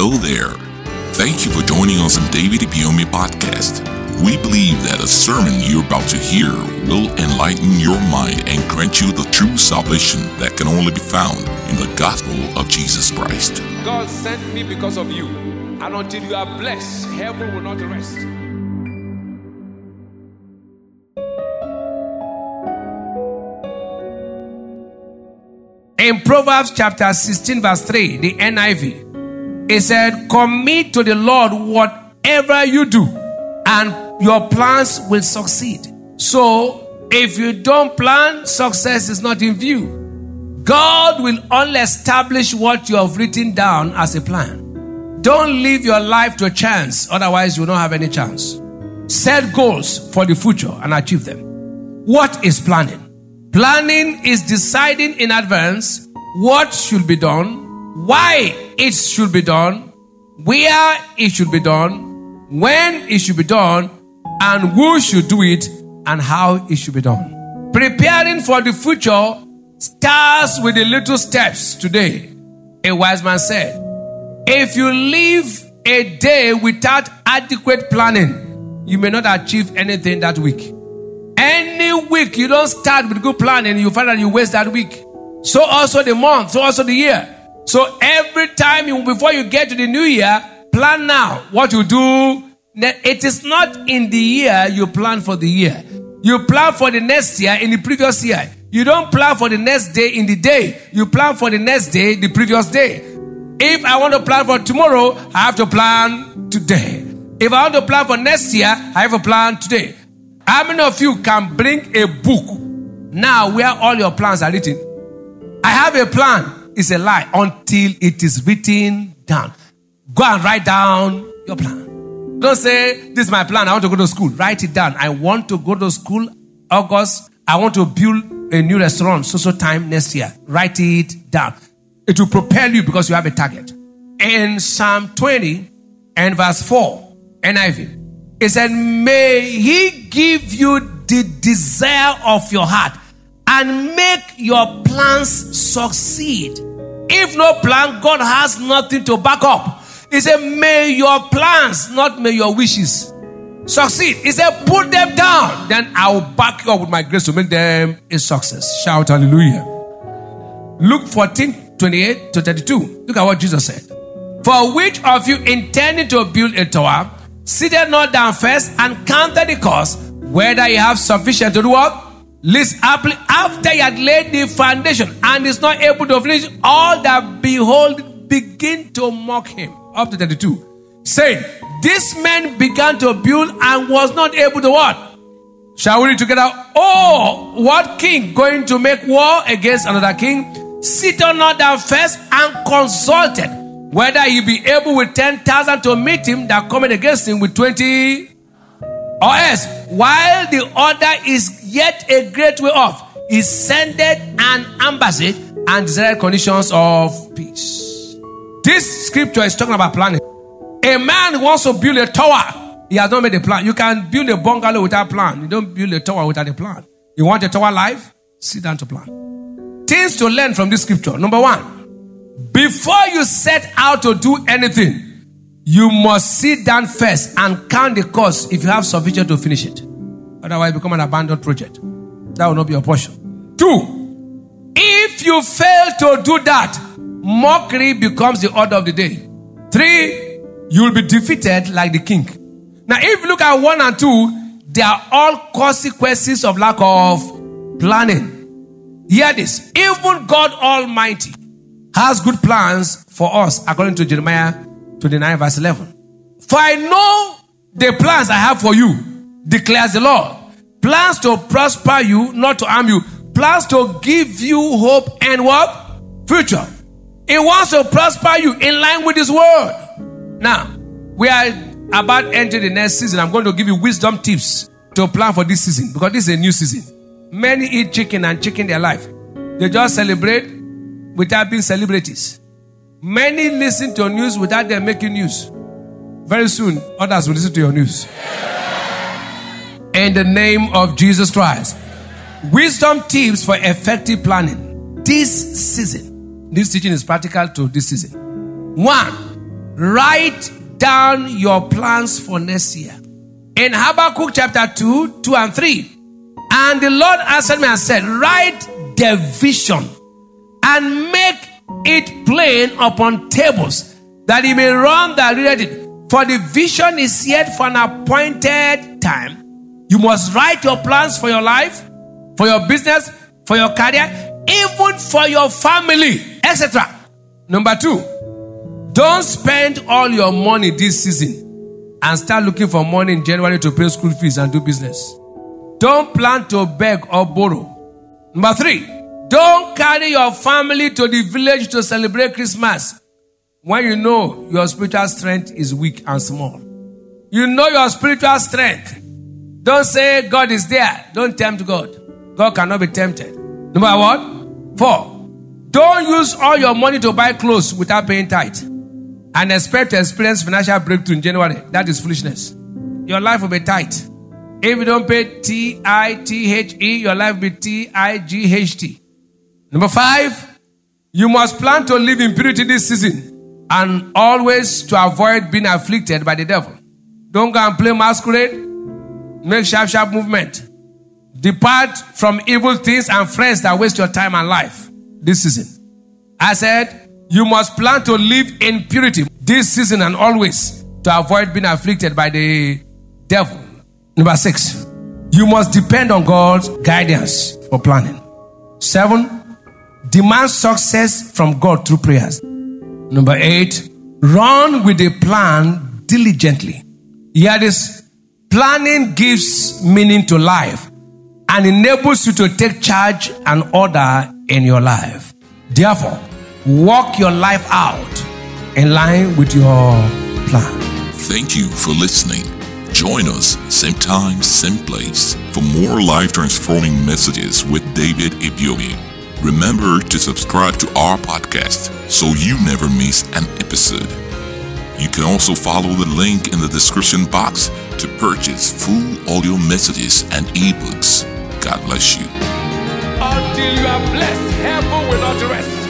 Hello there. Thank you for joining us on David Ibiyeomie podcast. We believe that a sermon you're about to hear will enlighten your mind and grant you the true salvation that can only be found in the gospel of Jesus Christ. God sent me because of you. And until you are blessed, heaven will not rest. In Proverbs chapter 16, verse 3, the NIV, it said, Commit to the Lord whatever you do, and your plans will succeed. So, if you don't plan, success is not in view. God will only establish what you have written down as a plan. Don't leave your life to chance, otherwise, you will not have any chance. Set goals for the future and achieve them. What is planning? Planning is deciding in advance what should be done, why it should be done, where it should be done, when it should be done, and who should do it, and how it should be done. Preparing for the future starts with the little steps today. A wise man said, If you live a day without adequate planning, you may not achieve anything that week. Any week you don't start with good planning, you find that you waste that week. So also the month, so also the year. So every time you, before you get to the new year, plan now what you do. It is not in the year you plan for the year. You plan for the next year in the previous year. You don't plan for the next day in the day. You plan for the next day the previous day. If I want to plan for tomorrow, I have to plan today. If I want to plan for next year, I have to plan today. How many of you can bring a book now where all your plans are written? I have a plan. It's a lie until it is written down. Go and write down your plan. Don't say, This is my plan. I want to go to school. Write it down. I want to go to school August. I want to build a new restaurant, so so time next year. Write it down. It will propel you because you have a target. In Psalm 20 and verse 4, NIV, it said, May he give you the desire of your heart and make your plans succeed. If no plan, God has nothing to back up. He said, May your plans, not may your wishes, succeed. He said, Put them down, then I will back you up with my grace to make them a success. Shout hallelujah. Luke 14 28 to 32. Look at what Jesus said. For which of you intending to build a tower, seated not down first and counted the cost, whether you have sufficient to do what? List after he had laid the foundation and is not able to finish, all that behold begin to mock him. Up to 32. Saying, This man began to build and was not able to what? Shall we read together? Oh, what king going to make war against another king? Sit on down first and consulted whether he be able with 10,000 to meet him that coming against him with 20 or else while the other is yet a great way off he sendeth an embassy and desired conditions of peace. This scripture is talking about planning. A man wants to build a tower he has not made a plan. You can build a bungalow without a plan. You don't build a tower without a plan. You want a tower life? Sit down to plan. Things to learn from this scripture. Number one before you set out to do anything, you must sit down first and count the cost if you have sufficient to finish it. Otherwise, become an abandoned project. That will not be your portion. Two, if you fail to do that, mockery becomes the order of the day. Three, you will be defeated like the king. Now, if you look at one and two, they are all consequences of lack of planning. Hear this. Even God Almighty has good plans for us, according to Jeremiah 29, verse 11. For I know the plans I have for you, declares the Lord. Plans to prosper you, not to harm you. Plans to give you hope and what? Future. It wants to prosper you in line with His word. Now, we are about entering the next season. I'm going to give you wisdom tips to plan for this season because this is a new season. Many eat chicken and chicken their life. They just celebrate without being celebrities. Many listen to your news without them making news. Very soon, others will listen to your news. In the name of Jesus Christ. Wisdom tips for effective planning. This season. This teaching is practical to this season. One, write down your plans for next year. In Habakkuk chapter 2, 2 and 3. And the Lord answered me and said, Write the vision and make it plain upon tables, that he may run that read it. For the vision is yet for an appointed time. You must write your plans for your life, for your business, for your career, even for your family, etc. Number two, don't spend all your money this season and start looking for money in January to pay school fees and do business. Don't plan to beg or borrow. Number three, don't carry your family to the village to celebrate Christmas when you know your spiritual strength is weak and small. You know your spiritual strength. Don't say God is there. Don't tempt God. God cannot be tempted. Number one, four, don't use all your money to buy clothes without paying tithe and expect to experience financial breakthrough in January. That is foolishness. Your life will be tight. If you don't pay T I T H E, your life will be T I G H T. Number five, you must plan to live in purity this season and always to avoid being afflicted by the devil. Don't go and play masquerade. Make sharp, sharp movement. Depart from evil things and friends that waste your time and life this season. I said, you must plan to live in purity this season and always to avoid being afflicted by the devil. Number six, you must depend on God's guidance for planning. Seven, demand success from God through prayers. Number eight, run with a plan diligently. Hear this planning gives meaning to life and enables you to take charge and order in your life. Therefore, walk your life out in line with your plan. Thank you for listening. Join us same time, same place for more life transforming messages with David Ibiyeomie. Remember to subscribe to our podcast so you never miss an episode. You can also follow the link in the description box to purchase full audio messages and ebooks. God bless you. Until you are blessed, heaven will not rest.